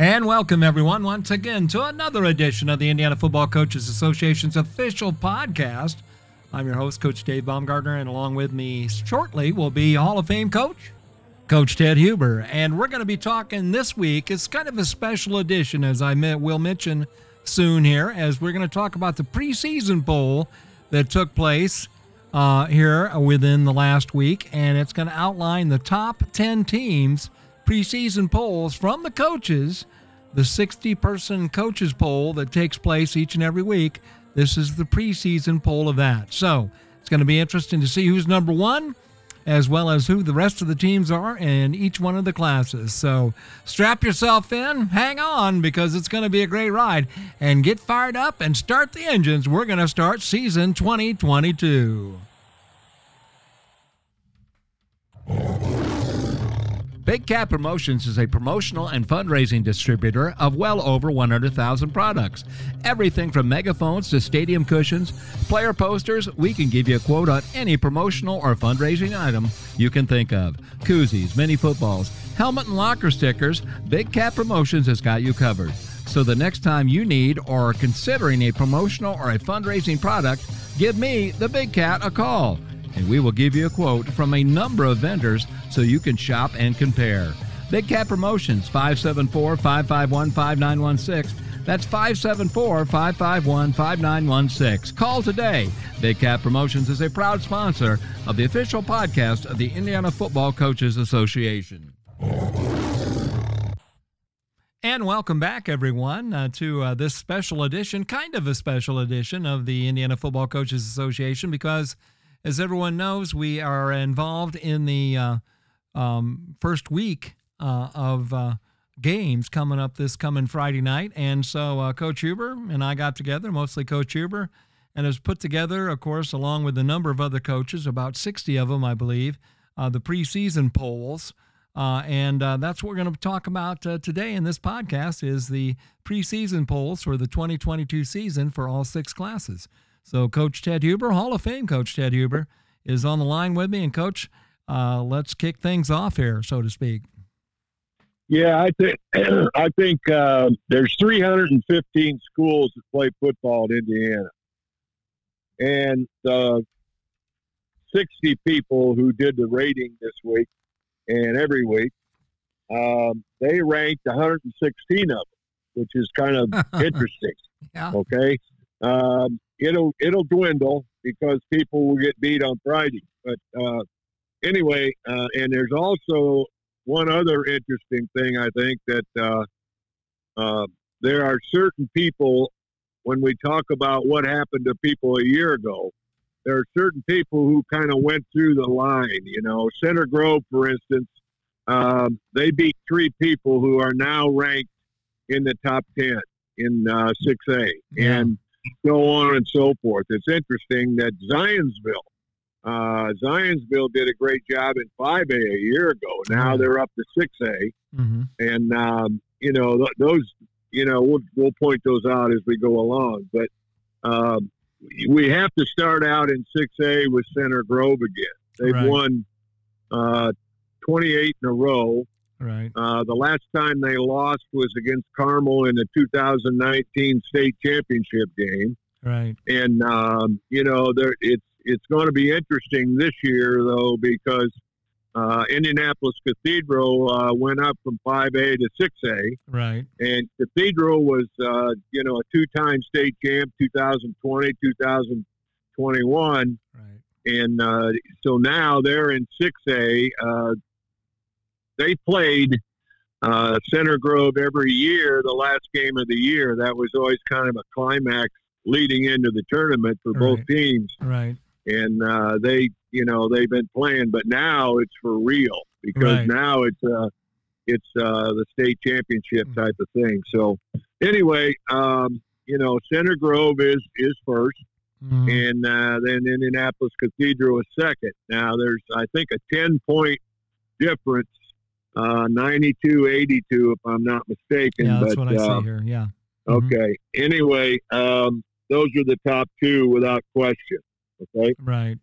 And welcome, everyone, once again to another edition of the Indiana Football Coaches Association's official podcast. I'm your host, Coach Dave Baumgartner, and along with me shortly will be Hall of Fame coach, Coach Ted Huber. And we're going to be talking this week. It's kind of a special edition, as I will mention soon here, as we're going to talk about the preseason poll that took place uh, here within the last week. And it's going to outline the top 10 teams preseason polls from the coaches, the 60 person coaches poll that takes place each and every week. This is the preseason poll of that. So it's going to be interesting to see who's number one, as well as who the rest of the teams are in each one of the classes. So strap yourself in, hang on, because it's going to be a great ride, and get fired up and start the engines. We're going to start season 2022. Big Cat Promotions is a promotional and fundraising distributor of well over 100,000 products. Everything from megaphones to stadium cushions, player posters, we can give you a quote on any promotional or fundraising item you can think of. Koozies, mini footballs, helmet and locker stickers, Big Cat Promotions has got you covered. So the next time you need or are considering a promotional or a fundraising product, give me, the Big Cat, a call and we will give you a quote from a number of vendors so you can shop and compare. Big Cat Promotions 574 551 5916. That's 574 551 5916. Call today. Big Cat Promotions is a proud sponsor of the official podcast of the Indiana Football Coaches Association. And welcome back, everyone, uh, to uh, this special edition, kind of a special edition of the Indiana Football Coaches Association, because as everyone knows, we are involved in the uh, um, first week uh, of uh, games coming up this coming Friday night. And so uh, Coach Huber and I got together, mostly Coach Huber, and has put together, of course, along with a number of other coaches, about 60 of them, I believe, uh, the preseason polls. Uh, and that's what we're going to talk about today in this podcast is the preseason polls for the 2022 season for all six classes. So, Coach Ted Huber, Hall of Fame Coach Ted Huber, is on the line with me. And, Coach, uh, let's kick things off here, so to speak. Yeah, I think I think uh, there's 315 schools that play football in Indiana, and uh, 60 people who did the rating this week and every week. Um, they ranked 116 of them, which is kind of interesting. yeah. Okay, um, it'll it'll dwindle because people will get beat on Friday. But uh, anyway, uh, and there's also one other interesting thing I think that uh, uh, there are certain people when we talk about what happened to people a year ago. There are certain people who kind of went through the line. You know, Center Grove, for instance, um, they beat three people who are now ranked in the top ten in uh, 6A, yeah. and so on and so forth. It's interesting that Zionsville, uh, Zionsville did a great job in 5A a year ago. Now they're up to 6A. Mm-hmm. And, um, you know, th- those, you know, we'll, we'll point those out as we go along. But um, we have to start out in 6A with Center Grove again. They've right. won uh, 28 in a row. Right. Uh, the last time they lost was against Carmel in the 2019 state championship game. Right. And um, you know, there it's it's going to be interesting this year though because uh, Indianapolis Cathedral uh, went up from 5A to 6A. Right. And Cathedral was, uh, you know, a two-time state champ, 2020, 2021. Right. And uh, so now they're in 6A. They played uh, Center Grove every year, the last game of the year. That was always kind of a climax leading into the tournament for right. both teams. Right. And uh, they, you know, they've been playing, but now it's for real because right. now it's uh, it's uh, the state championship mm. type of thing. So anyway, um, you know, Center Grove is is 1st mm-hmm. and uh, then Indianapolis Cathedral is second. Now there's I think a ten point difference uh, 92 82, if I'm not mistaken. Yeah, that's but, what I uh, see here. Yeah. Mm-hmm. Okay. Anyway, um, those are the top two without question. Okay. Right.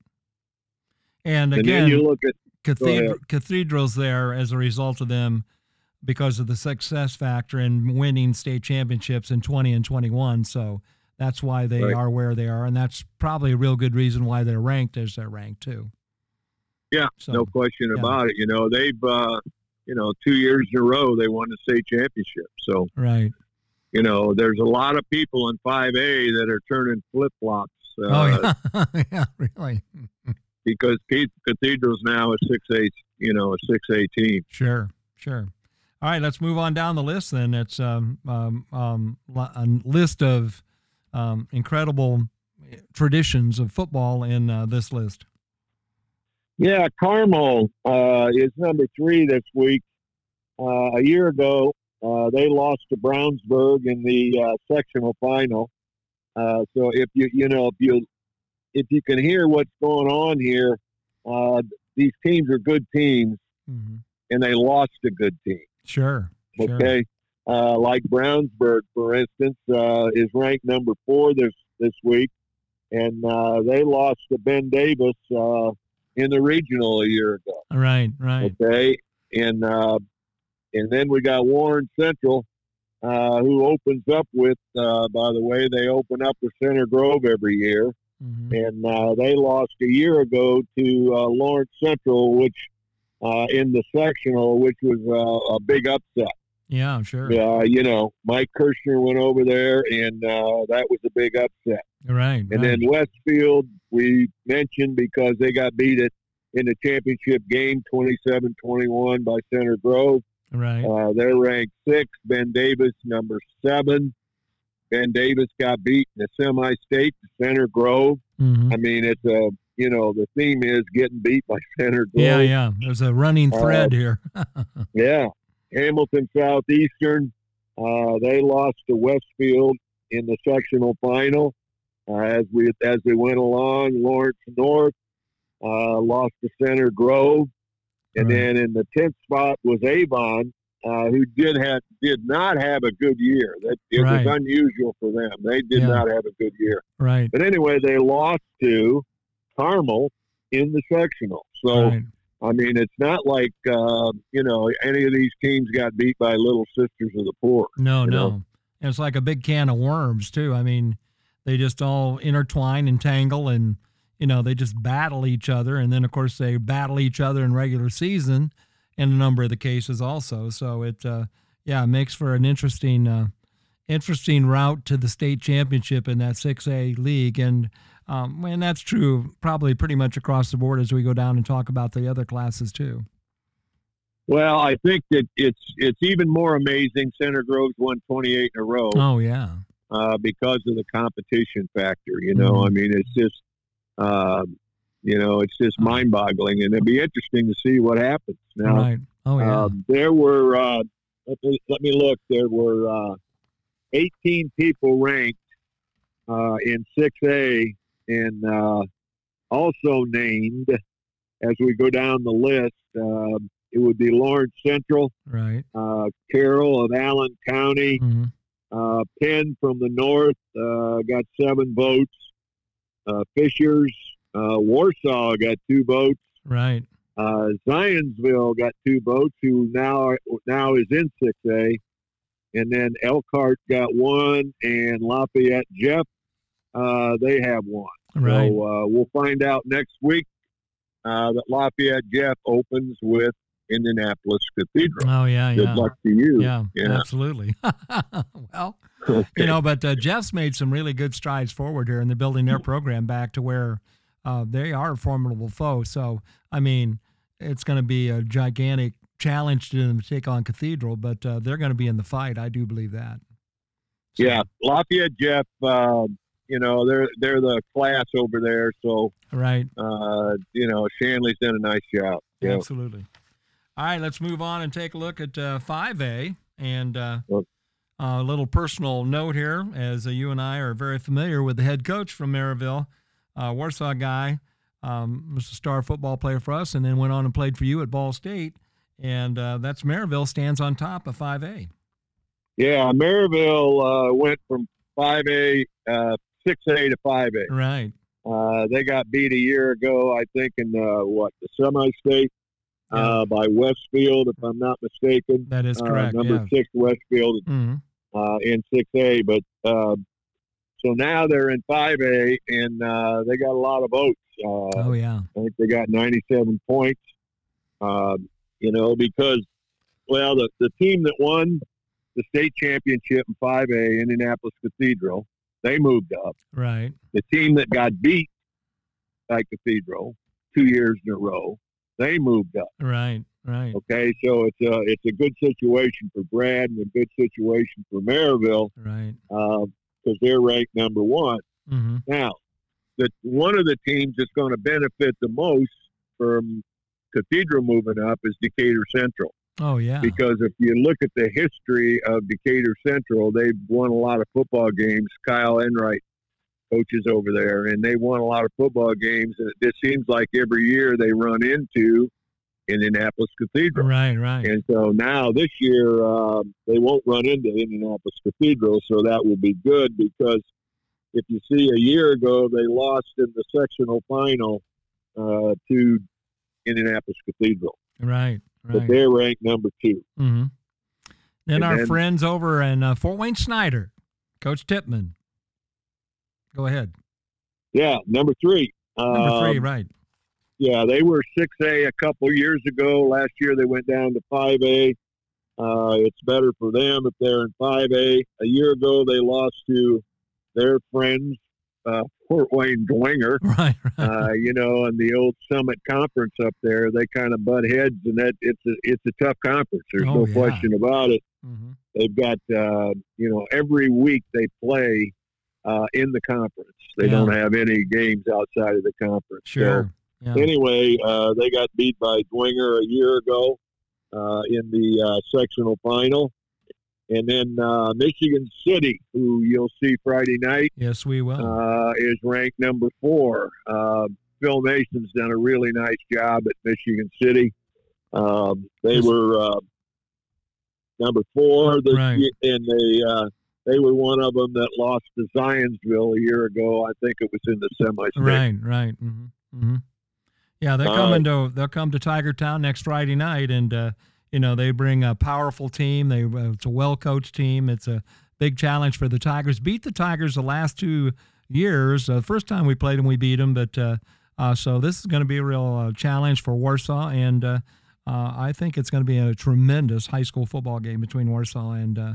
And again, and you look at cathedral, cathedrals there as a result of them because of the success factor in winning state championships in 20 and 21. So that's why they Right. are where they are, and that's probably a real good reason why they're ranked as they're ranked too. Yeah, So, no question yeah. about it. You know, they've, uh, you know, two years in a row they won the state championship. So, right. you know, there's a lot of people in 5A that are turning flip flops uh, oh yeah, yeah, really. because Cathedral's now a 6A, you know, a 6A team. Sure, sure. All right, let's move on down the list. Then it's um, um, um, a list of um, incredible traditions of football in uh, this list. Yeah, Carmel uh, is number three this week. Uh, a year ago, uh, they lost to Brownsburg in the uh, sectional final. Uh, so if you you know if you if you can hear what's going on here, uh, these teams are good teams, Mm-hmm. and they lost a good team. Sure, sure. Okay, uh, like Brownsburg, for instance, uh, is ranked number four this this week, and uh, they lost to Ben Davis uh, in the regional a year ago. Right, right. Okay, and uh, and then we got Warren Central, uh, who opens up with. Uh, by the way, they open up with Center Grove every year, hmm and uh, they lost a year ago to uh, Lawrence Central, which uh, in the sectional, which was uh, a big upset. Yeah, sure. Uh, you know, Mike Kirshner went over there, and uh, that was a big upset. Right. And right. then Westfield, we mentioned because they got beat it in the championship game 27 21 by Center Grove. right. Uh, they're ranked six. Ben Davis, number seven. Ben Davis got beat in the semi state to Center Grove. hmm I mean, it's a, you know, the theme is getting beat by Center Grove. Yeah, yeah. There's a running Uh, thread here. Yeah. Hamilton Southeastern, uh, they lost to Westfield in the sectional final. Uh, as we as they went along, Lawrence North uh, lost to Center Grove, and Right. then in the tenth spot was Avon, uh, who did have did not have a good year. That it Right. was unusual for them. They did Yeah. not have a good year. right. But anyway, they lost to Carmel in the sectional. So. right. I mean, it's not like uh, you know any of these teams got beat by Little Sisters of the Poor. No, no. know? It's like a big can of worms too. I mean, they just all intertwine and tangle and you know, they just battle each other and then of course they battle each other in regular season in a number of the cases also. So it uh yeah, it makes for an interesting uh interesting route to the state championship in that 6A league and um, and that's true probably pretty much across the board as we go down and talk about the other classes too. Well, I think that it's it's even more amazing. Center Grove's won 28 in a row Oh yeah. Uh, because of the competition factor. You know, Mhm. I mean, it's just um, you know, it's just mind-boggling, and it'd be interesting to see what happens. Now, right. Oh yeah. um, there were uh, let, me, let me look. There were uh, 18 people ranked uh, in 6A, and uh, also named as we go down the list. Um, it would be Lawrence Central, right. uh, Carroll of Allen County, hmm uh, Penn from the north uh, got seven votes. Uh, Fishers, uh, Warsaw got two votes. Right. Uh, Zionsville got two votes, who now now is in 6A, and then Elkhart got one, and Lafayette Jeff uh, they have one. Right. So uh, we'll find out next week uh, that Lafayette Jeff opens with Indianapolis Cathedral. Oh yeah, Good yeah. luck to you. Yeah, Yeah. absolutely. well, Okay. you know, but uh, Jeff's made some really good strides forward here, and they're building their program back to where uh, they are a formidable foe. So, I mean, it's going to be a gigantic challenge to them to take on Cathedral, but uh, they're going to be in the fight. I do believe that. So, Yeah, Lafayette Jeff. Uh, you know they're they're the class over there. So Right. uh, you know Shanley's done a nice job. Yeah. Absolutely. All right, let's move on and take a look at uh, 5A. And uh, a little personal note here, as uh, you and I are very familiar with the head coach from Merrillville, uh, Warsaw guy, um, was a star football player for us, and then went on and played for you at Ball State. And uh, that's Merrillville stands on top of 5A. Yeah, Merrillville uh, went from five A, uh, six A to five A. Right. Uh, they got beat a year ago, I think, in what the semi-state. Uh, by Westfield, if I'm not mistaken. That is Uh, correct. number yeah. six Westfield hmm uh, in 6A. But uh, so now they're in 5A, and uh, they got a lot of votes. Uh, Oh yeah. I think they got 97 points. You know, because well, the the team that won the state championship in 5A, Indianapolis Cathedral, they moved up. Right. The team that got beat by Cathedral two years in a row, they moved up. Right. Right. Okay, so it's a it's a good situation for Brad and a good situation for Merrillville Right. because they're ranked number one. hmm Now, the one of the teams that's going to benefit the most from Cathedral moving up is Decatur Central Oh yeah. because if you look at the history of Decatur Central, they've won a lot of football games. Kyle Enright coaches over there, and they won a lot of football games. And it just seems like every year they run into Indianapolis Cathedral. Right. Right. And so now this year um, they won't run into Indianapolis Cathedral, so that will be good because if you see a year ago they lost in the sectional final uh, to Indianapolis Cathedral, Right. but they're ranked number two. hmm Then And our then- friends over in uh, Fort Wayne Snyder, Coach Tippmann. Go ahead. Yeah, number three. Number three. Um, Right. Yeah, they were six A a couple years ago. Last year they went down to five A. Uh, it's better for them if they're in five A. A year ago they lost to their friends, uh, Fort Wayne Dwenger. Right. Right. uh, you know, and the old Summit Conference up there, they kind of butt heads, and that it's a it's a tough conference. There's Oh, no yeah. question about it. hmm They've got uh, you know every week they play uh, in the conference. They Yeah. don't have any games outside of the conference. Sure. Yeah. Anyway, uh, they got beat by Dwenger a year ago uh, in the uh, sectional final. And then uh, Michigan City, who you'll see Friday night, Yes, we will. uh, is ranked number four. Uh, Phil Mason's done a really nice job at Michigan City. Um, they Yes. were uh, number four this Right. year, and they uh, they were one of them that lost to Zionsville a year ago. I think it was in the semi-state. Right, right. hmm hmm Yeah, they're Uh, coming to they'll come to Tiger Town next Friday night, and uh, you know they bring a powerful team. They uh, it's a well coached team. It's a big challenge for the Tigers. Beat the Tigers the last two years. Uh, the first time we played them, we beat them, but uh, uh, so this is going to be a real uh, challenge for Warsaw, and uh, uh, I think it's going to be a tremendous high school football game between Warsaw and uh,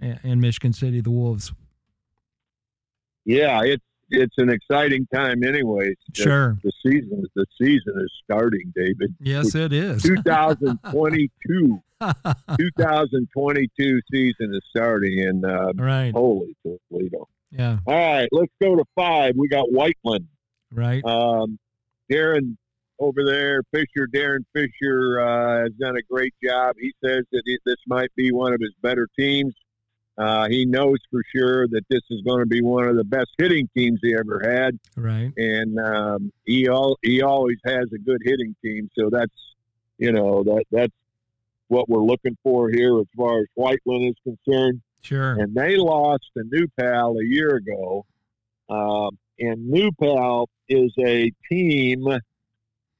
and Michigan City, the Wolves. Yeah, it's it's an exciting time, anyways. The- Sure. The season the season is starting, David. Yes, it is. 2022 2022 season is starting, and uh, right. holy Toledo! Yeah. All right, let's go to five. We got Whiteland. Right. Um, Darren over there, Fisher, Darren Fisher uh, has done a great job. He says that he, this might be one of his better teams. Uh, he knows for sure that this is going to be one of the best hitting teams he ever had, Right. and um, he all he always has a good hitting team. So that's you know that that's what we're looking for here as far as Whiteland is concerned Sure. and they lost to New Pal a year ago. Um, and New Pal is a team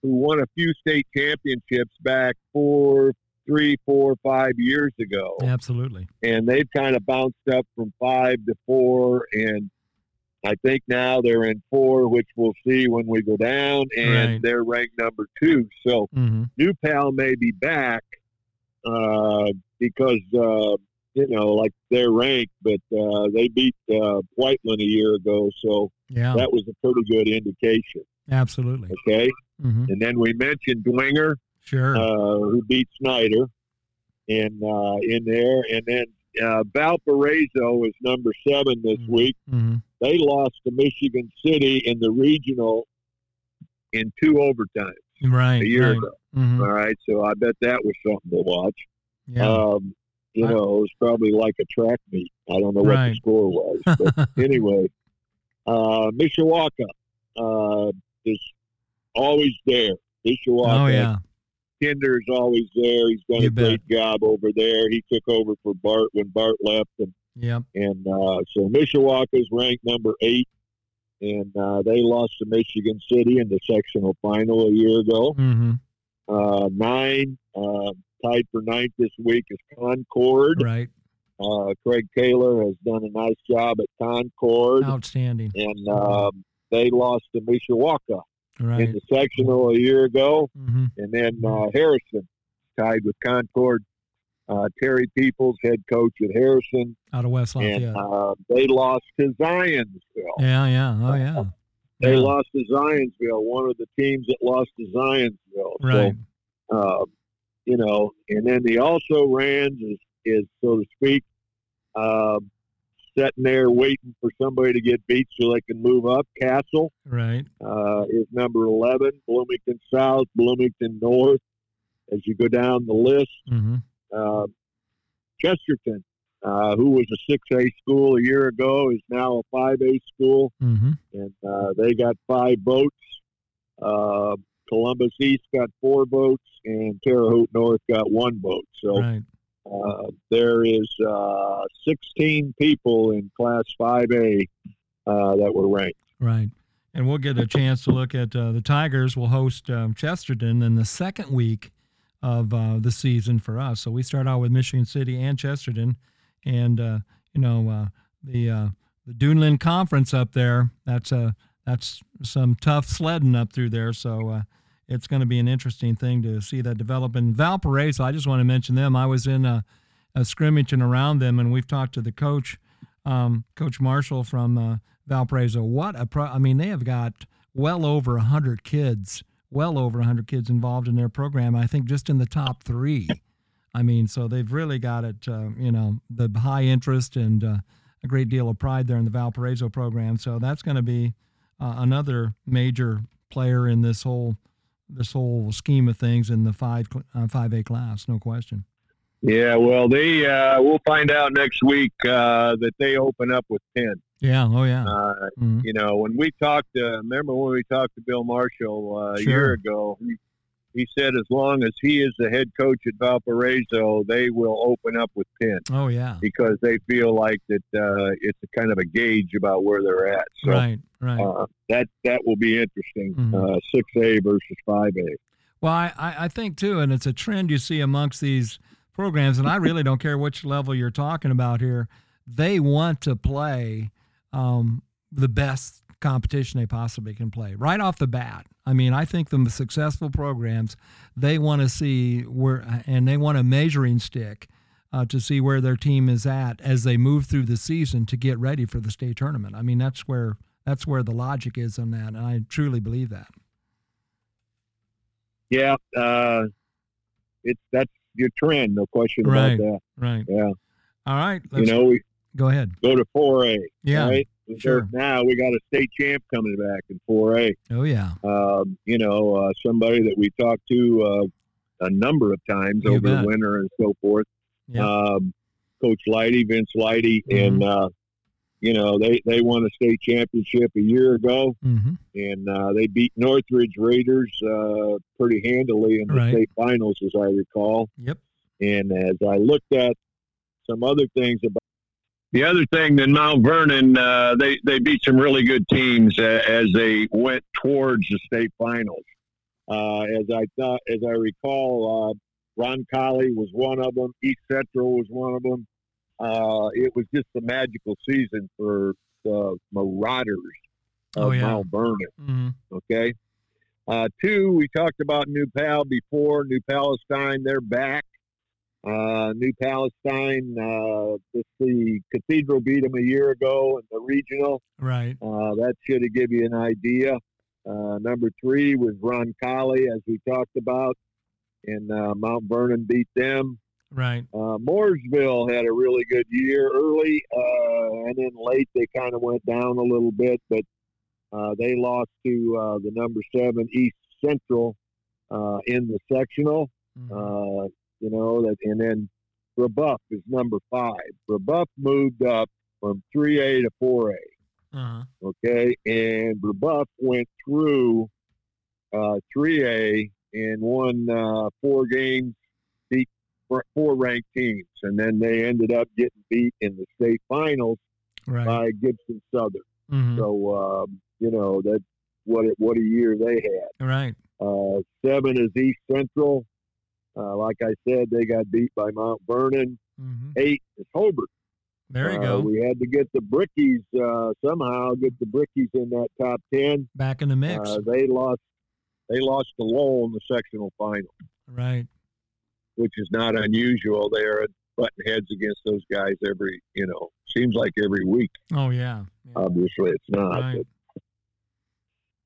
who won a few state championships back four, three, four, five years ago, Absolutely. and they've kind of bounced up from five to four, and I think now they're in four, which we'll see when we go down, and Right. they're ranked number two. So hmm New Pal may be back uh, because uh, you know, like they're ranked, but uh, they beat uh, Whiteland a year ago, so Yeah. that was a pretty good indication. Absolutely. Okay, hmm and then we mentioned Dwenger, Sure. uh, who beat Snyder, in uh, in there, and then uh, Valparaiso is number seven this Mhm. week. hmm They lost to Michigan City in the regional in two overtimes Right. a year right. ago. hmm All right, so I bet that was something to watch. Yeah. Um, you I- know, it was probably like a track meet. I don't know what Right. the score was, but anyway, uh, Mishawaka uh, is always there. Mishawaka, oh yeah. Kinder is always there. He's done You a great job over there. He took over for Bart when Bart left, and Yep. and uh, so Mishawaka is ranked number eight, and uh, they lost to Michigan City in the sectional final a year ago. hmm Uh, uh, nine. Uh, tied for ninth this week is Concord. Right. Uh, Craig Taylor has done a nice job at Concord, Outstanding. and um, they lost to Mishawaka Right. in the sectional a year ago. hmm And then uh, Harrison tied with Concord. Uh, Terry Peoples, head coach at Harrison, Out of West Lafayette. and uh, they lost to Zionsville. yeah, yeah. Oh, yeah. They Yeah. lost to Zionsville, one of the teams that lost to Zionsville. Right. So, uh, you know, and then the also rans is, is so to speak, um, sitting there waiting for somebody to get beat so they can move up. Castle Right. uh, is number 11, Bloomington South, Bloomington North. As you go down the list, hmm uh, Chesterton, uh, who was a 6A school a year ago, is now a 5A school, hmm and uh, they got five votes. Uh, Columbus East got four votes, and Terre Haute North got one vote. So Right. Uh, there is uh, 16 people in Class 5A uh, that were ranked. Right. And we'll get a chance to look at uh, the Tigers. We'll host um, Chesterton in the second week of uh, the season for us. So we start out with Michigan City and Chesterton, and you know the uh, the Duneland Conference up there. That's uh, that's some tough sledding up through there. So it's going to be an interesting thing to see that develop. And Valparaiso, I just want to mention them. I was in a, a and around them, and we've talked to the coach, um, Coach Marshall from uh, Valparaiso. What a pro! I mean, they have got well over a hundred kids, well over a hundred kids involved in their program. I think just in the top three. I mean, so they've really got it. Uh, you know, the high interest and uh, a great deal of pride there in the Valparaiso program. So that's going to be uh, another major player in this whole this whole scheme of things in the five uh, five A class, no question. Yeah, well, they uh, we'll find out next week uh, that they open up with 10. Yeah. Oh yeah. Uh, Mhm. you know, when we talked, uh, remember when we talked to Bill Marshall uh, a year ago, he, he said as long as he is the head coach at Valparaiso, they will open up with 10 Oh yeah. because they feel like that uh, it's a kind of a gauge about where they're at. So right. Right. uh, that that will be interesting. Mhm. Uh, 6A versus 5A. Well, I, I I think too, and it's a trend you see amongst these programs, and I really don't care which level you're talking about here. They want to play um, the best competition they possibly can play right off the bat. I mean, I think the successful programs they want to see where, and they want a measuring stick uh, to see where their team is at as they move through the season to get ready for the state tournament. I mean, that's where that's where the logic is on that, and I truly believe that. Yeah, uh, it's that's your trend, no question Right. about that. Right. Yeah, All right. you know, we go ahead. go to 4A. Yeah. right? Sure. Now we got a state champ coming back in 4A. Oh yeah. Um, you know, uh, somebody that we talked to uh, a number of times You over bet. the winter and so forth. Yeah. Um, Coach Lighty, Vince Lighty, Mm-hmm. and uh, you know they they won a state championship a year ago, Mm-hmm. and uh, they beat Northridge Raiders uh, pretty handily in the Right. state finals, as I recall. Yep. And as I looked at some other things about the other thing in Mount Vernon, uh, they they beat some really good teams uh, as they went towards the state finals. Uh, as I thought, as I recall, uh, Roncalli was one of them. East Central was one of them. Uh, it was just a magical season for the Marauders of Oh, yeah. Mount Vernon. Mm-hmm. Okay. Uh, two, we talked about New Pal before. New Palestine, they're back. Uh, New Palestine, uh, see, Cathedral beat them a year ago in the regional. Right. Uh, that should have give you an idea. Uh, number three was Roncalli, as we talked about, and uh, Mount Vernon beat them. Right. Uh, Mooresville had a really good year early, uh, and then late they kind of went down a little bit, but uh, they lost to uh, the number seven East Central uh, in the sectional. Mhm. You know that, and then Brebeuf is number five. Brebeuf moved up from 3A to 4A. Uh-huh. Okay, and Brebeuf went through uh, 3A and won uh, four games, beat four- ranked teams, and then they ended up getting beat in the state finals Right. by Gibson Southern. Mhm. So um, you know that what a, what a year they had. Right. Uh, seven is East Central, Uh, like I said, they got beat by Mount Vernon. hmm Eight is Hobart. they got beat by Mount Vernon. Eight is Hobart. There you Uh, go. We had to get the Brickies uh, somehow get the Brickies in that top ten. Back in the mix. Uh, they lost. They lost to Lowell in the sectional final, right. which is not unusual. They are butting heads against those guys every. You know, seems like every week. Oh yeah. yeah. Obviously, it's not. right.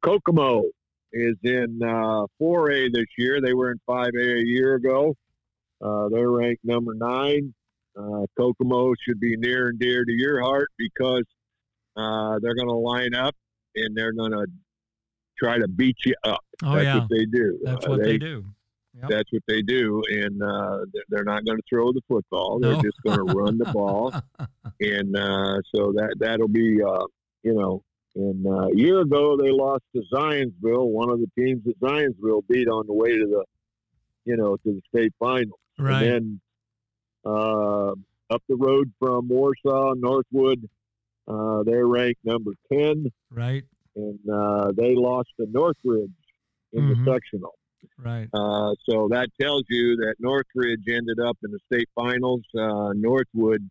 Kokomo is in uh, 4A this year. They were in 5A a year ago. Uh, they're ranked number nine. Uh, Kokomo should be near and dear to your heart because uh, they're going to line up and they're going to try to beat you up. Oh That's yeah. what they do. That's Uh, what they do. Yep. That's what they do, and uh, they're- they're not going to throw the football. They're No. just going to run the ball and uh, so that that'll be uh, you know. And uh, a year ago, they lost to Zionsville, one of the teams that Zionsville beat on the way to the, you know, to the state finals. right. And then uh, up the road from Warsaw, Northwood, uh, they're ranked number ten, right. and uh, they lost to Northridge in Mhm. the sectional. Right. Uh, so that tells you that Northridge ended up in the state finals. Uh, Northwood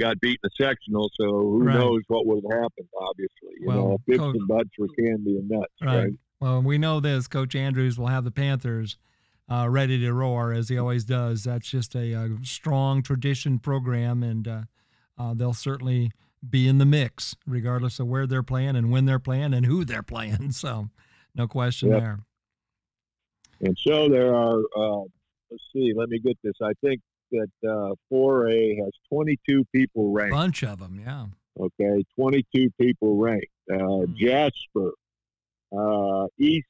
got beat in the sectional, so who Right. knows what would have happened? Obviously, you Well, know, bits Coach- and butts for candy and nuts, Right. right? Well, we know this. Coach Andrews will have the Panthers uh, ready to roar as he always does. That's just a, uh strong tradition program, and uh, uh, they'll certainly be in the mix, regardless of where they're playing and when they're playing and who they're playing. So, no question Yep. there. And so there are. Uh, let's see. Let me get this. I think that uh, 4A has 22 people ranked. Bunch of them, yeah. Okay, 22 people ranked. Uh, Hmm. Jasper, uh, East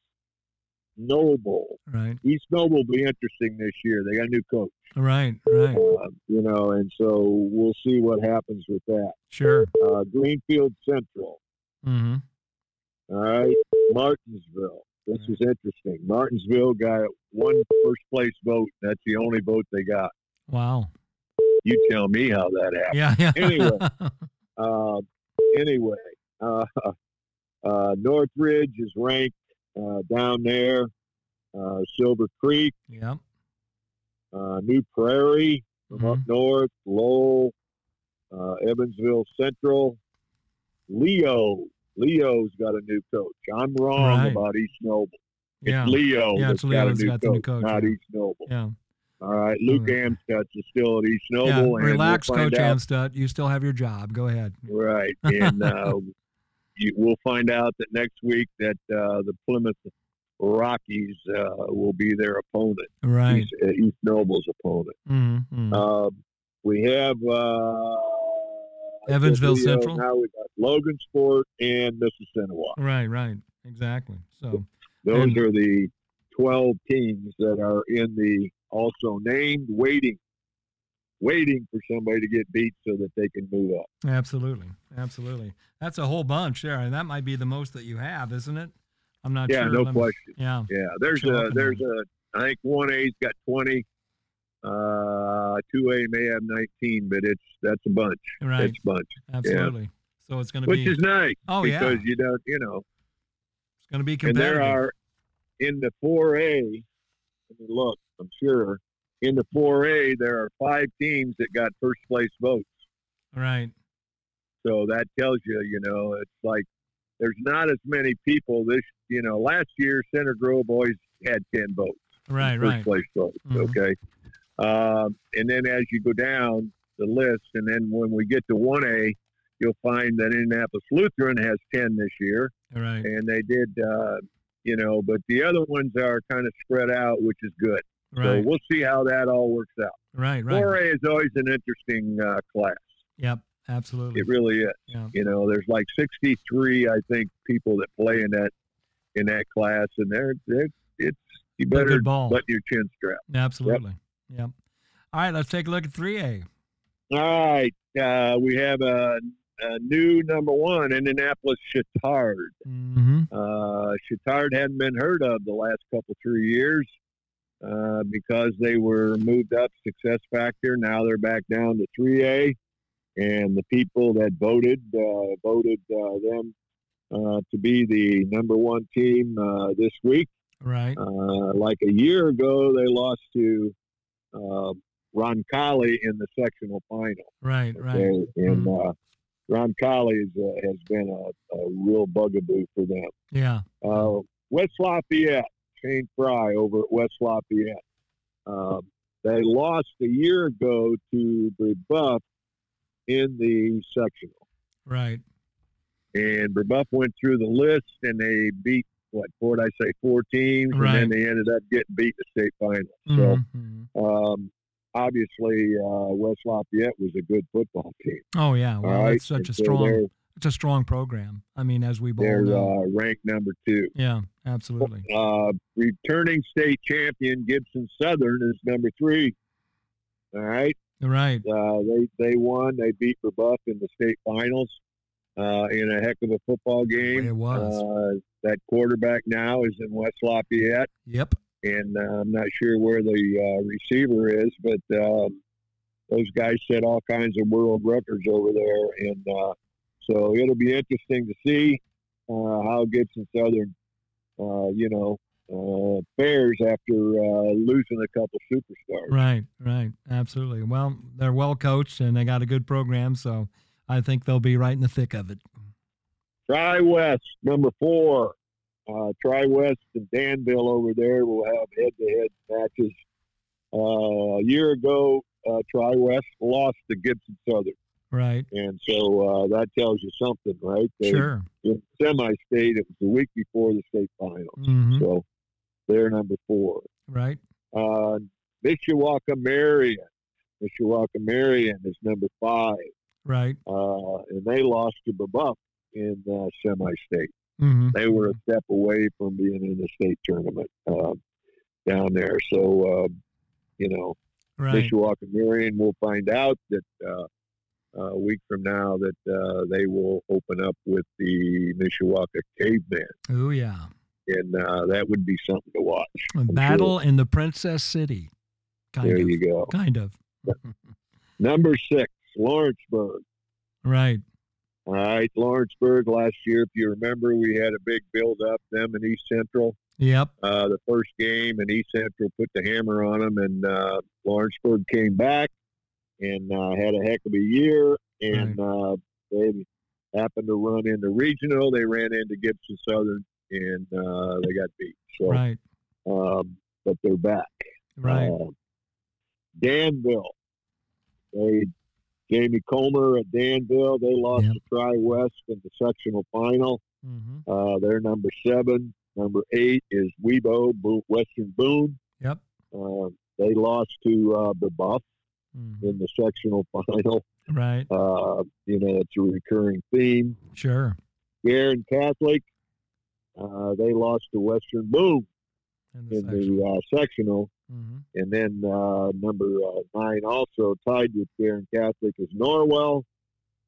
Noble. Right, East Noble will be interesting this year. They got a new coach. right, right. uh, you know, and so we'll see what happens with that. Sure. Uh, Greenfield Central, hmm all right, Martinsville. This is interesting. Martinsville got one first place vote. That's the only vote they got. Wow. You tell me how that happened. Yeah, yeah. Anyway. Uh, anyway, uh, uh, Northridge is ranked uh, down there. Uh, Silver Creek, yep. uh, New Prairie, from up Mhm. north, Lowell, uh, Evansville Central, Leo. Leo's got a new coach. I'm wrong Right. about East Noble. It's Yeah. Leo Yeah, it's got a new got the coach, new coach, not yeah. East Noble. Yeah. All right, Luke right. Amstutz is still at East Noble. yeah. and we'll Relax, Coach out- Amstutz. You still have your job. Go ahead. Right, and uh, you, we'll find out that next week that uh, the Plymouth Rockies uh, will be their opponent, Right. East, uh, East Noble's opponent. Mm-hmm. Um, we have uh, Evansville Leo, Central? Now we got Logan Sport and Mississinewa. Right, right. Exactly. So, Those And- are the twelve teams that are in the also named waiting, waiting for somebody to get beat so that they can move up. absolutely. Absolutely. That's a whole bunch there. And that might be the most that you have, isn't it? I'm not yeah, sure. no Let me- question. Yeah. Yeah, there's Sure, a there's a I think one A's got twenty. Uh, two A may have nineteen, but it's that's a bunch. Right. It's a bunch, Absolutely. So it's going to which be is nice Oh, yeah. because you don't you know it's going to be and there are in the 4A. Let me look. I'm sure in the 4A there are five teams that got first place votes. right. So that tells you, you know, it's like there's not as many people this. You know, last year Center Grove boys had ten votes, Right, first right. place votes. Mhm. Okay, um, and then as you go down the list, and then when we get to 1A, you'll find that Indianapolis Lutheran has ten this year. Right. and they did, uh, you know, but the other ones are kind of spread out, which is good. So we'll see how that all works out. Right, right. 4A is always an interesting uh, class. Yep. Absolutely. It really is. Yeah. You know, there's like 63, I think, people that play in that in that class, and they're, they're it's you better ball. button your chin strap. Absolutely. Yep. All right, let's take a look at 3A. All right, uh, we have a, a new number one, Indianapolis Chatard. Mm-hmm. Uh, Chatard hadn't been heard of the last couple three years uh, because they were moved up success factor. Now they're back down to 3A, and the people that voted uh, voted uh, them uh, to be the number one team uh, this week. Right. Uh, like a year ago, they lost to uh, Roncalli in the sectional final. Right. Right. Okay? And Roncalli is, uh, has been a, a real bugaboo for them. Yeah. Uh, West Lafayette, Shane Fry over at West Lafayette. Um, they lost a year ago to Brebeuf in the sectional. Right. And Brebeuf went through the list and they beat, what, what did I say, four teams? Right. And then they ended up getting beat in the state final. So Mhm. um, obviously, uh, West Lafayette was a good football team. Oh yeah. Well, right? it's such And a strong, They're, it's a strong program. I mean, as we both they're know. uh, ranked number two. yeah. Absolutely. Uh, returning state champion Gibson Southern is number three. All right, Right. uh, they they won. They beat Brebeuf in the state finals uh, in a heck of a football game. It was. Uh, that quarterback now is in West Lafayette, Yep. and uh, I'm not sure where the uh, receiver is, but um, those guys set all kinds of world records over there, and uh, so it'll be interesting to see uh, how Gibson Southern, uh, you know, uh, fares after uh, losing a couple superstars. Right. Right. Absolutely. Well, they're well coached and they got a good program, so I think they'll be right in the thick of it. Tri West, number four. Uh, Tri West and Danville over there will have head to head matches. Uh, a year ago, uh, Tri West lost to Gibson Southern. Right. And so uh, that tells you something, right? They, Sure. In semi state, it was the week before the state finals. hmm So they're number four. Right. Uh, Mishawaka Marion. Mishawaka Marion is number five. Right. Uh, and they lost to Brebeuf in uh, semi state. hmm They were a step away from being in the state tournament uh, down there. So, uh, you know, Right. Mishawaka Marion will find out that uh, a week from now that uh, they will open up with the Mishawaka Caveman, Oh yeah. and uh, that would be something to watch. A battle in the Princess City. Kind there of. you go. Kind of. Number six, Lawrenceburg. Right. All right, Lawrenceburg. Last year, if you remember, we had a big build up them in East Central. Yep. Uh, the first game, and East Central put the hammer on them, and uh, Lawrenceburg came back and uh, had a heck of a year. And uh, they happened to run into regional. They ran into Gibson Southern, and uh, they got beat. So, Right. um, but they're back. Right. Uh, Danville. They Jamie Comer at Danville. They lost Yep. to Tri West in the sectional final. hmm Uh, they're number seven. Number eight is WeBo, Western Boone. Yep. Uh, they lost to uh, the Buff hmm in the sectional final. Right. Uh, you know, it's a recurring theme. Sure. Guerin Catholic, uh, they lost to Western Boone In the in section. the uh, sectional. hmm And then uh, number uh, nine, also tied with Guerin Catholic, is Norwell,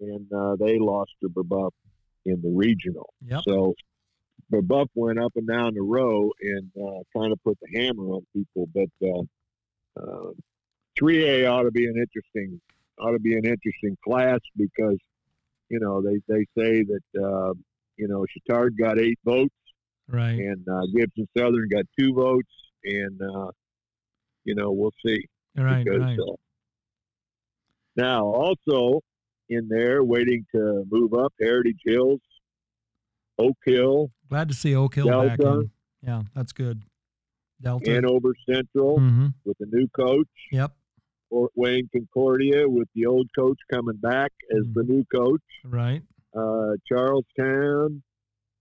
and uh, they lost to Brebeuf in the regional. Yep. So Brebeuf went up and down the row and uh, kind of put the hammer on people. But 3A ought to be an interesting ought to be an interesting class because you know they they say that uh, you know Chatard got eight votes Right. and uh, Gibson Southern got two votes, and uh, you know we'll see. Right. because, Right. uh, now, also in there, waiting to move up, Heritage Hills, Oak Hill, Glad to see Oak Hill back Delta. in. Yeah, that's good. Delta. Hanover Central hmm with a new coach, Yep. Fort Wayne Concordia with the old coach coming back as the Mhm. new coach, Right. uh, Charlestown,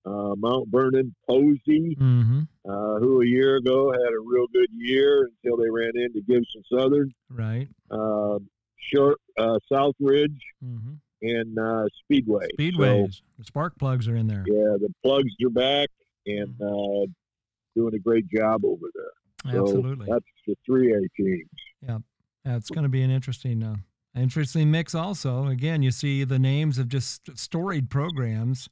uh, Mount Vernon Posey, hmm uh, who a year ago had a real good year until they ran into Gibson Southern. Right. uh, short uh, Southridge hmm and uh, Speedway. Speedways. the spark plugs are in there. Yeah, the plugs are back and Mm-hmm. uh, doing a great job over there. So Absolutely. that's the three A teams. Yeah, it's going to be an interesting, uh, interesting mix. Also, again, you see the names of just storied programs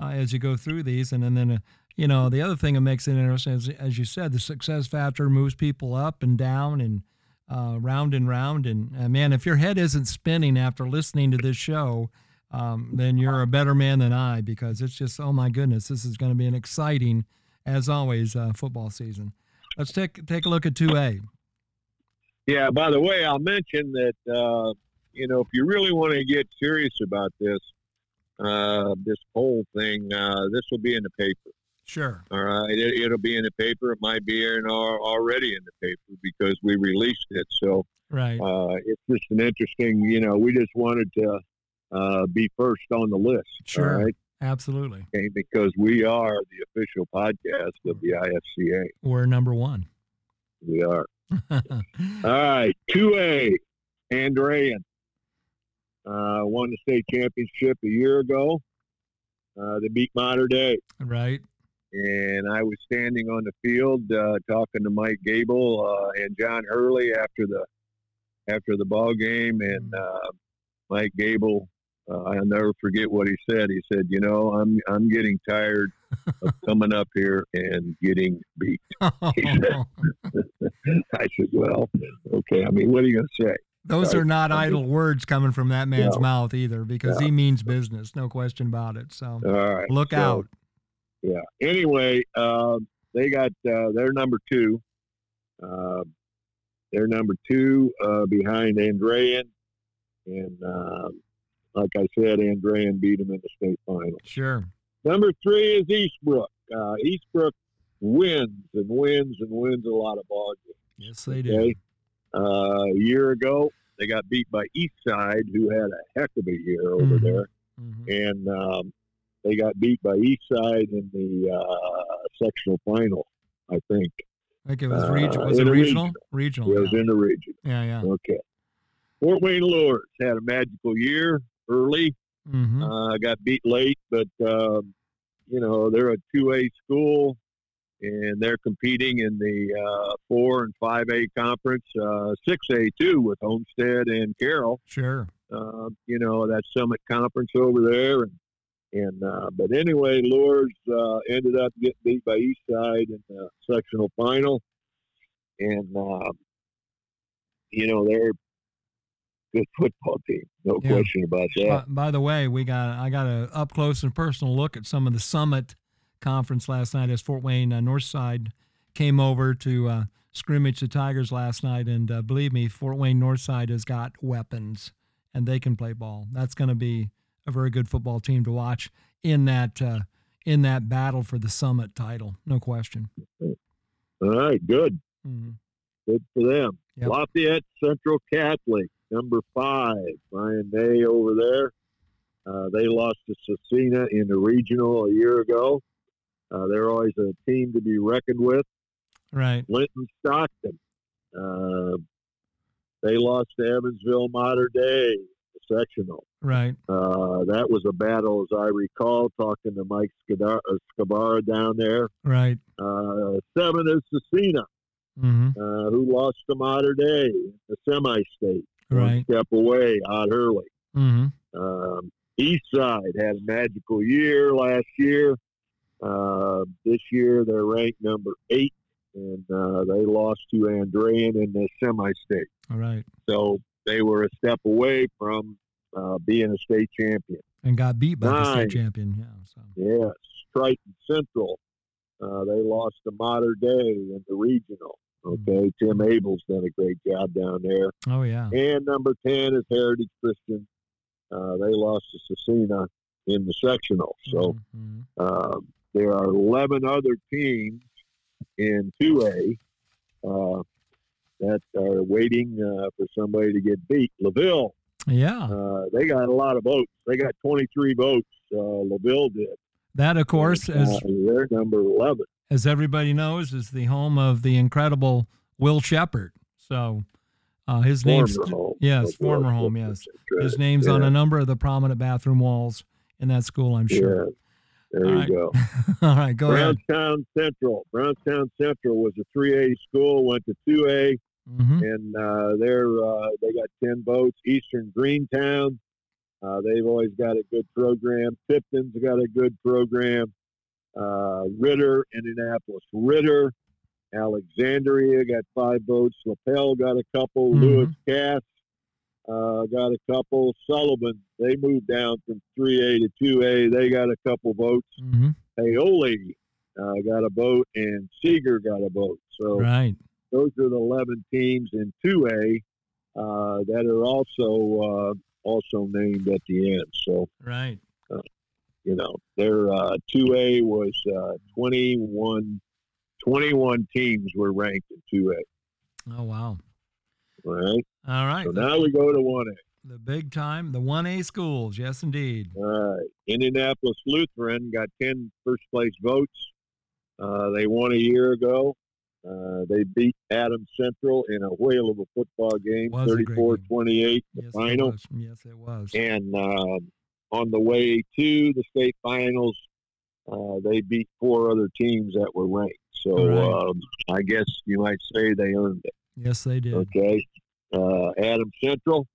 uh, as you go through these, and, then, then uh, you know the other thing that makes it interesting is, as you said, the success factor moves people up and down and uh, round and round. And uh, man, if your head isn't spinning after listening to this show, um, then you're a better man than I because it's just oh my goodness, this is going to be an exciting as always, uh, football season. Let's take take a look at two A. Yeah. By the way, I'll mention that uh, you know if you really want to get serious about this, uh, this whole thing, uh, this will be in the paper. Sure. All right, it, will be in the paper. It might be in our, already in the paper because we released it. So right, uh, it's just an interesting. You know, we just wanted to uh, be first on the list. Sure. Right? Absolutely. Okay, because we are the official podcast of the IFCA. We're number one. We are. All right, two A, Andrean uh, won the state championship a year ago. Uh, they beat Mater Dei. Right. And I was standing on the field uh, talking to Mike Gable uh, and John Hurley after the after the ball game, and mm. uh, Mike Gable. Uh, I'll never forget what he said. He said, "You know, I'm I'm getting tired of coming up here and getting beat." I said, "Well, okay. I mean, what are you going to say?" Those are not idle words coming from that man's mouth either, because he means business, no question about it. So look so, out. Yeah. Anyway, uh, they got uh, their number two. Uh, they're number two uh, behind Andrean, and um, like I said, Andrean beat them in the state final. Sure. Number three is Eastbrook. Uh, Eastbrook wins and wins and wins a lot of ball games. Yes, they do. Okay? Uh, a year ago, they got beat by Eastside, who had a heck of a year over mm-hmm. there, mm-hmm. and um, they got beat by Eastside in the uh, sectional final. I think. I think it was, reg- uh, was it regional? Regional. Yeah, It was in the region. Yeah, yeah. Okay. Fort Wayne Luers had a magical year early. Mm-hmm. Uh, got beat late, but um, you know they're a two A school and they're competing in the uh, four and five A conference, uh, six A too with Homestead and Carroll. Sure. Uh, you know that Summit Conference over there, and and uh, but anyway, uh, ended up getting beat by Eastside in the sectional final, and uh, you know they're good football team, no yeah. question about that. By, by, the way, we got I got a up close and personal look at some of the Summit conference last night as Fort Wayne uh, Northside came over to uh, scrimmage the Tigers last night. And uh, believe me, Fort Wayne Northside has got weapons and they can play ball. That's going to be a very good football team to watch in that uh, in that battle for the Summit title, no question. All right, good. Mm-hmm. Good for them. Yep. Lafayette Central Catholic, number five, Brian May over there. Uh, they lost to Scecina in the regional a year ago. Uh, they're always a team to be reckoned with. Right. Linton Stockton. Uh, they lost to Evansville Mater Dei sectional. Right. Uh, that was a battle, as I recall, talking to Mike uh, Scabara down there. Right. Uh, seven is Scecina, mm-hmm. Uh, who lost to Mater Dei, the semi-state. Right. One step away, Odd Hurley. Mm-hmm. Um, East Side had a magical year last year. Uh, this year they're ranked number eight, and uh, they lost to Andrean in the semi-state. All right. So they were a step away from uh, being a state champion. And got beat by Nine. the state champion. Yeah. So. Yes, Triton Central. Uh, they lost to Mater Dei in the regional. Okay. Tim Abel's done a great job down there. Oh yeah. And number ten is Heritage Christian. Uh, they lost to Scecina in the sectional. So mm-hmm. um, there are 11 other teams in 2A uh, that are waiting uh, for somebody to get beat. LaVille, yeah, uh, they got a lot of votes. They got 23 votes. Uh, LaVille did. That, of course, is uh, they're number 11. As everybody knows, is the home of the incredible Will Shepard. So. Uh, his former name's home. yes, former home. Yes, his name's yeah. on a number of the prominent bathroom walls in that school. I'm sure. Yeah. There All you right. go. All right, go ahead. Brownstown ahead. Central. Brownstown Central was a 3A school, went to 2A, mm-hmm. and uh, they're uh, they got 10 votes. Eastern Greentown, uh, they've always got a good program. Tipton's got a good program. Uh, Ritter, Indianapolis Ritter, Alexandria got five votes. Lapel got a couple. Mm-hmm. Lewis Cass uh, got a couple. Sullivan, they moved down from 3A to 2A. They got a couple votes. Mm-hmm. Paoli uh, got a vote, and Seeger got a vote. So Right. those are the 11 teams in 2A uh, that are also uh, also named at the end. So Right. You know, their uh, 2A was uh, 21, 21 teams were ranked in 2A. Oh wow. All right. All right. So the, now we go to 1A. the big time, the one A schools. Yes, indeed. All right. Indianapolis Lutheran got 10 first place votes. Uh, they won a year ago. Uh, they beat Adams Central in a whale of a football game, Was a great 34 game. 28, the Yes, final. it. Yes, it was. And um, on the way to the state finals, uh, they beat four other teams that were ranked. So Right. um, I guess you might say they earned it. Yes, they did. Okay. Uh, Adams Central,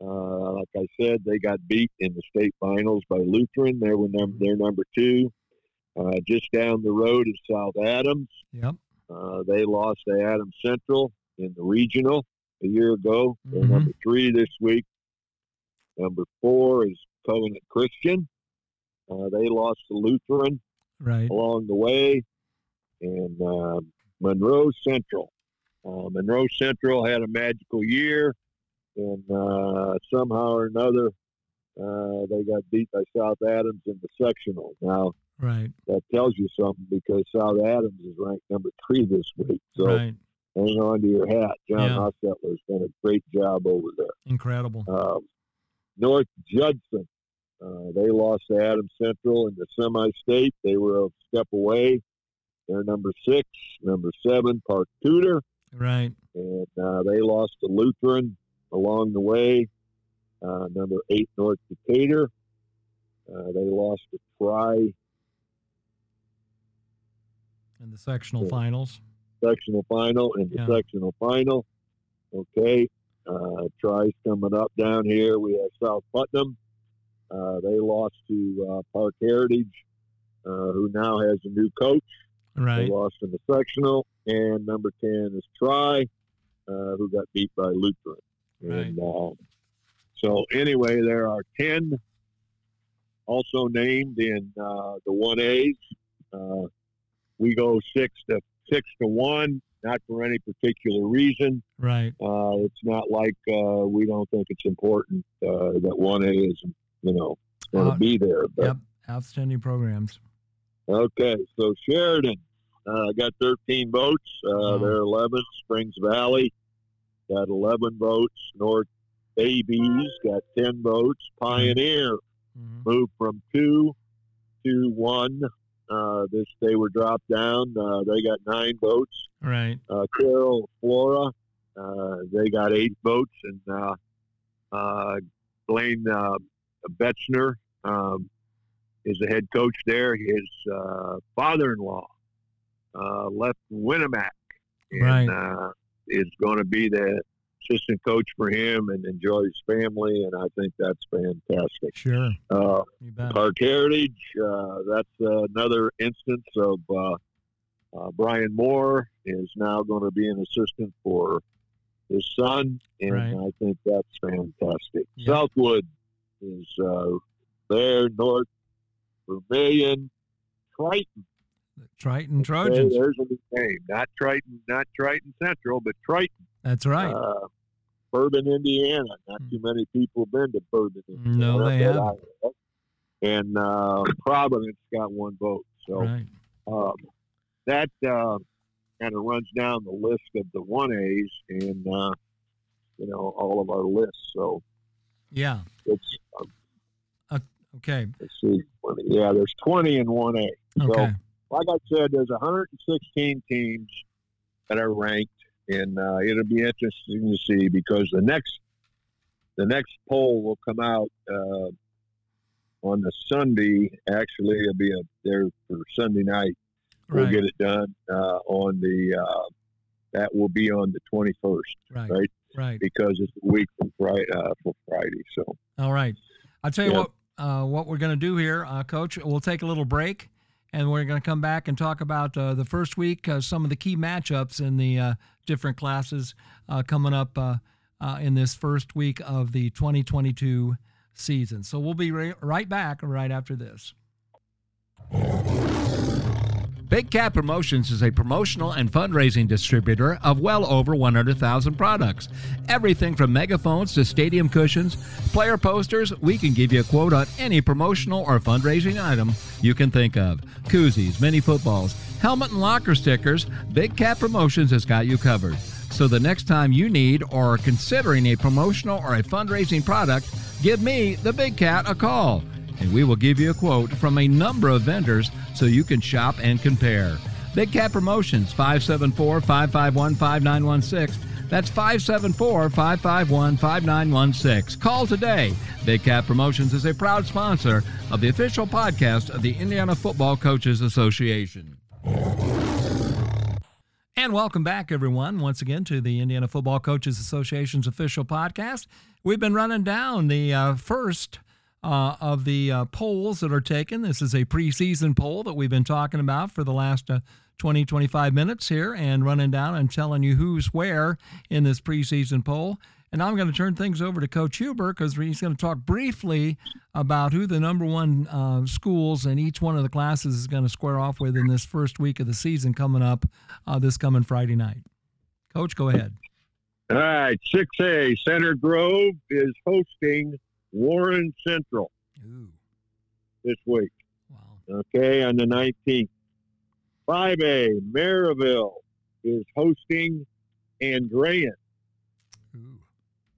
uh, like I said, they got beat in the state finals by Lutheran. They were number, they're number two. Uh, just down the road is South Adams. Yep. Uh, they lost to Adams Central in the regional a year ago. They're Mhm. number three this week. Number four is Covenant Christian. Uh, they lost to Lutheran Right. along the way. And uh, Monroe Central. Uh, Monroe Central had a magical year, and uh, somehow or another, uh, they got beat by South Adams in the sectional. Now, Right. that tells you something because South Adams is ranked number three this week. So right. hang on to your hat. John Yeah. Hostetler's done a great job over there. Incredible. Um, North Judson, uh, they lost to Adams Central in the semi-state. They were a step away. They're number six. Number seven, Park Tudor, Right. and uh, they lost to Lutheran along the way. Uh, number eight, North Decatur. Uh, they lost to Tri. In the sectional Yeah. finals. sectional final in the Yeah. sectional final. Okay. Uh, Tri's coming up down here. We have South Putnam. Uh, they lost to uh, Park Heritage, uh, who now has a new coach. Right. They lost in the sectional. And number 10 is Tri, uh, who got beat by Lutheran. And uh, so, anyway, there are 10 also named in uh, the 1As. Uh, we go six to six to one, not for any particular reason. Right. Uh, it's not like uh, we don't think it's important uh, that 1A is, you know, going to be there. But Yep. Outstanding programs. Okay, so Sheridan uh, got 13 votes. Uh. They're 11th. Springs Valley got 11 votes. North AB's got 10 votes. Pioneer hmm moved from two to one. Uh, this they were dropped down. Uh, they got nine votes. Right. Uh, Carroll Flora, uh, they got eight votes, and uh, uh, Blaine Betchner um, is the head coach there. His uh, father-in-law uh, left Winamac and Right. uh, is going to be the assistant coach for him and enjoy his family, and I think that's fantastic. Sure. Uh. Park Heritage, uh, that's uh, another instance of uh, uh, Brian Moore is now going to be an assistant for his son, and Right. I think that's fantastic. Southwood is uh, there, North Vermilion, Triton. Triton Okay, Trojans. there's a new name, not Triton, not Triton Central, but Triton. That's right. Uh, Bourbon, Indiana. Not Hmm. too many people have been to Bourbon, Indiana. No, they haven't. And uh, Providence got one vote. So right. um, that uh, kind of runs down the list of the one A's and uh, you know all of our lists. So Yeah. it's uh, Okay. let's see, 20. yeah, there's 20 in one A. So Okay. like I said, there's 116 teams that are ranked, and uh, it'll be interesting to see because the next the next poll will come out uh, on the Sunday. Actually, it'll be a there for Sunday night. We'll get it done uh, on the uh, that will be on the 21st Right. right. Right. because it's a week from Friday uh, for Friday. So All right. I'll tell you Yeah. what. Uh, what we're going to do here, uh, Coach. We'll take a little break, and we're going to come back and talk about uh, the first week, uh, some of the key matchups in the uh, different classes uh, coming up uh, uh, in this first week of the 2022 season. So we'll be ri- right back right after this. Big Cat Promotions is a promotional and fundraising distributor of well over 100,000 products. Everything from megaphones to stadium cushions, player posters, we can give you a quote on any promotional or fundraising item you can think of. Koozies, mini footballs, helmet and locker stickers, Big Cat Promotions has got you covered. So the next time you need or are considering a promotional or a fundraising product, give me, the Big Cat, a call and we will give you a quote from a number of vendors so you can shop and compare. Big Cat Promotions 574 551 5916. That's 574 551 5916. Call today. Big Cat Promotions is a proud sponsor of the official podcast of the Indiana Football Coaches Association. And welcome back, everyone, once again to the Indiana Football Coaches Association's official podcast. We've been running down the uh, first uh, of the uh, polls that are taken. This is a preseason poll that we've been talking about for the last uh, 20, 25 minutes here and running down and telling you who's where in this preseason poll. And I'm going to turn things over to Coach Huber because he's going to talk briefly about who the number one uh, schools in each one of the classes is going to square off with in this first week of the season coming up uh, this coming Friday night. Coach, go ahead. All right, 6A, Center Grove is hosting Warren Central Ooh. this week. Wow. Okay, on the 19th. 5A, Merrillville is hosting Andrean. Ooh.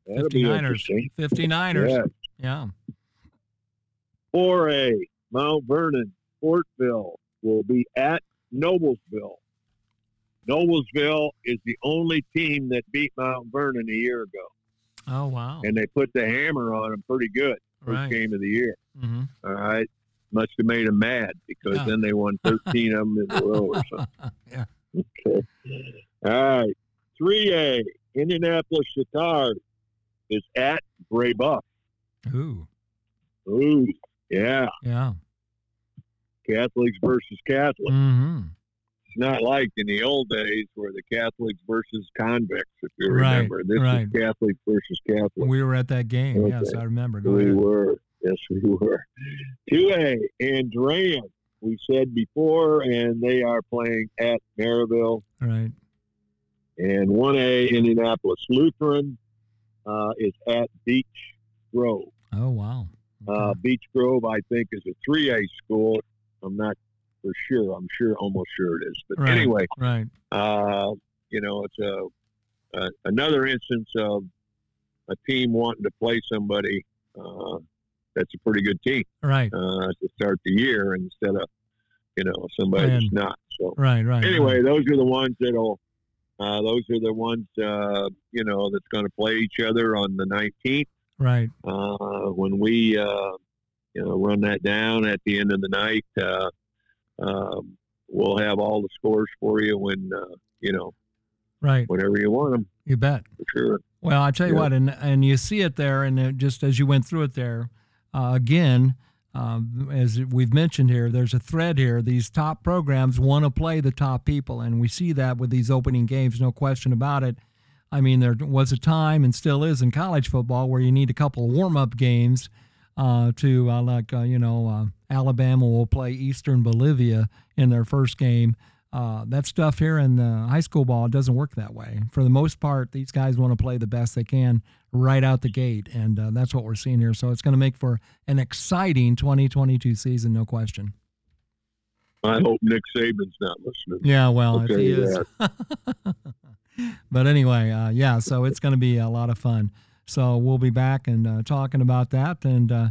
That'll be 59ers. interesting. 59ers. Yeah. Yeah. 4A, Mount Vernon, Fortville will be at Noblesville. Noblesville is the only team that beat Mount Vernon a year ago, Oh, wow. and they put the hammer on them pretty good first Right. game of the year. hmm All right, must have made them mad because Yeah. then they won 13 of them in a row or something. yeah. Okay. All right, 3A, Indianapolis Chatard is at Brebeuf. Ooh. Ooh, yeah, Yeah. Catholics versus Catholics. hmm It's not like in the old days where the Catholics versus convicts, if you remember. Right. This right. is Catholics versus Catholics. We were at that game. Okay. Yes, I remember. Go we ahead. were. Yes, we were. 2A, Andrean, we said before, and they are playing at Merrillville. Right. And 1A, Indianapolis Lutheran, uh, is at Beech Grove. Oh, wow. Uh, Beech Grove, I think, is a 3A school. I'm not for sure. I'm sure, almost sure it is. But Right. anyway, right. uh, you know, it's a, a another instance of a team wanting to play somebody uh, that's a pretty good team Right. uh, to start the year instead of you know somebody that's not. So Right. Right. anyway, those are the ones that'll. Uh, those are the ones, uh, you know, that's going to play each other on the 19th Right. uh, when we, uh, you know, run that down at the end of the night. Uh, um, we'll have all the scores for you when, uh, you know, Right. whenever you want them, You bet. for sure. Well, I tell you Yeah. what, and and you see it there, and it just as you went through it there, uh, again, um, as we've mentioned here, there's a thread here. These top programs want to play the top people, and we see that with these opening games, no question about it. I mean, there was a time, and still is in college football, where you need a couple of warm-up games uh, to, uh, like, uh, you know, uh, Alabama will play Eastern Bolivia in their first game. Uh, that stuff here in the high school ball doesn't work that way. For the most part, these guys want to play the best they can right out the gate, and uh, that's what we're seeing here. So it's going to make for an exciting 2022 season, no question. I hope Nick Saban's not listening. Yeah, well, if he is. but anyway, uh, yeah, so it's going to be a lot of fun. So we'll be back and uh, talking about that. And uh,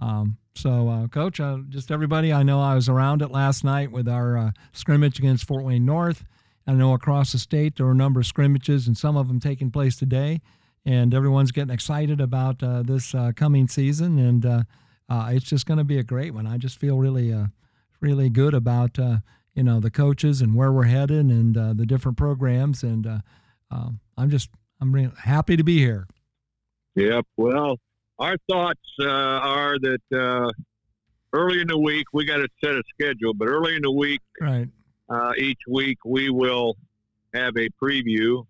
um, so, uh, Coach, uh, just everybody, I know I was around it last night with our uh, scrimmage against Fort Wayne North. I know across the state there were a number of scrimmages, and some of them taking place today. And everyone's getting excited about uh, this uh, coming season, and uh, it's just going to be a great one. I just feel really, really good about you know the coaches and where we're headed and the different programs and um, i'm just i'm really happy to be here Yep. Well, our thoughts uh, are that uh, early in the week we got to set a schedule, but early in the week, right uh, each week we will have a preview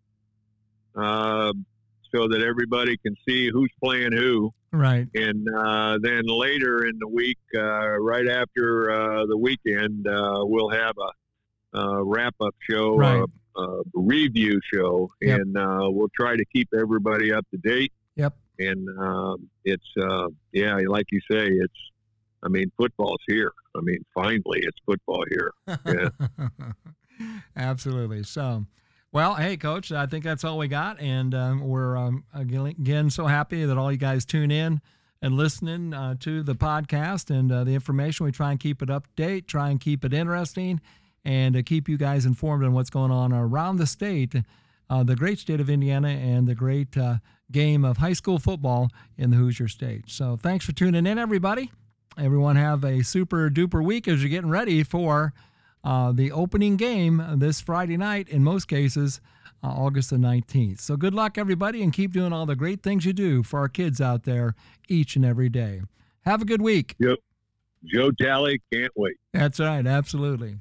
uh, so that everybody can see who's playing who. right And uh, then later in the week, uh, right after uh, the weekend, uh, we'll have a uh, wrap up show, Right. uh, uh, review show, Yep. and uh, we'll try to keep everybody up to date. Yep. And um, it's uh, yeah, like you say, it's. I mean, football's here. I mean, finally, it's football here. Yeah. Absolutely. So, well, hey, coach, I think that's all we got. And um, we're, um, again, so happy that all you guys tune in and listening uh, to the podcast and uh, the information. We try and keep it up date, try and keep it interesting, and to keep you guys informed on what's going on around the state, uh, the great state of Indiana, and the great uh, game of high school football in the Hoosier State. So, thanks for tuning in, everybody. Everyone have a super duper week as you're getting ready for uh, the opening game this Friday night, in most cases, uh, August the 19th. So good luck, everybody, and keep doing all the great things you do for our kids out there each and every day. Have a good week. Yep. Joe Tally can't wait. That's right, absolutely.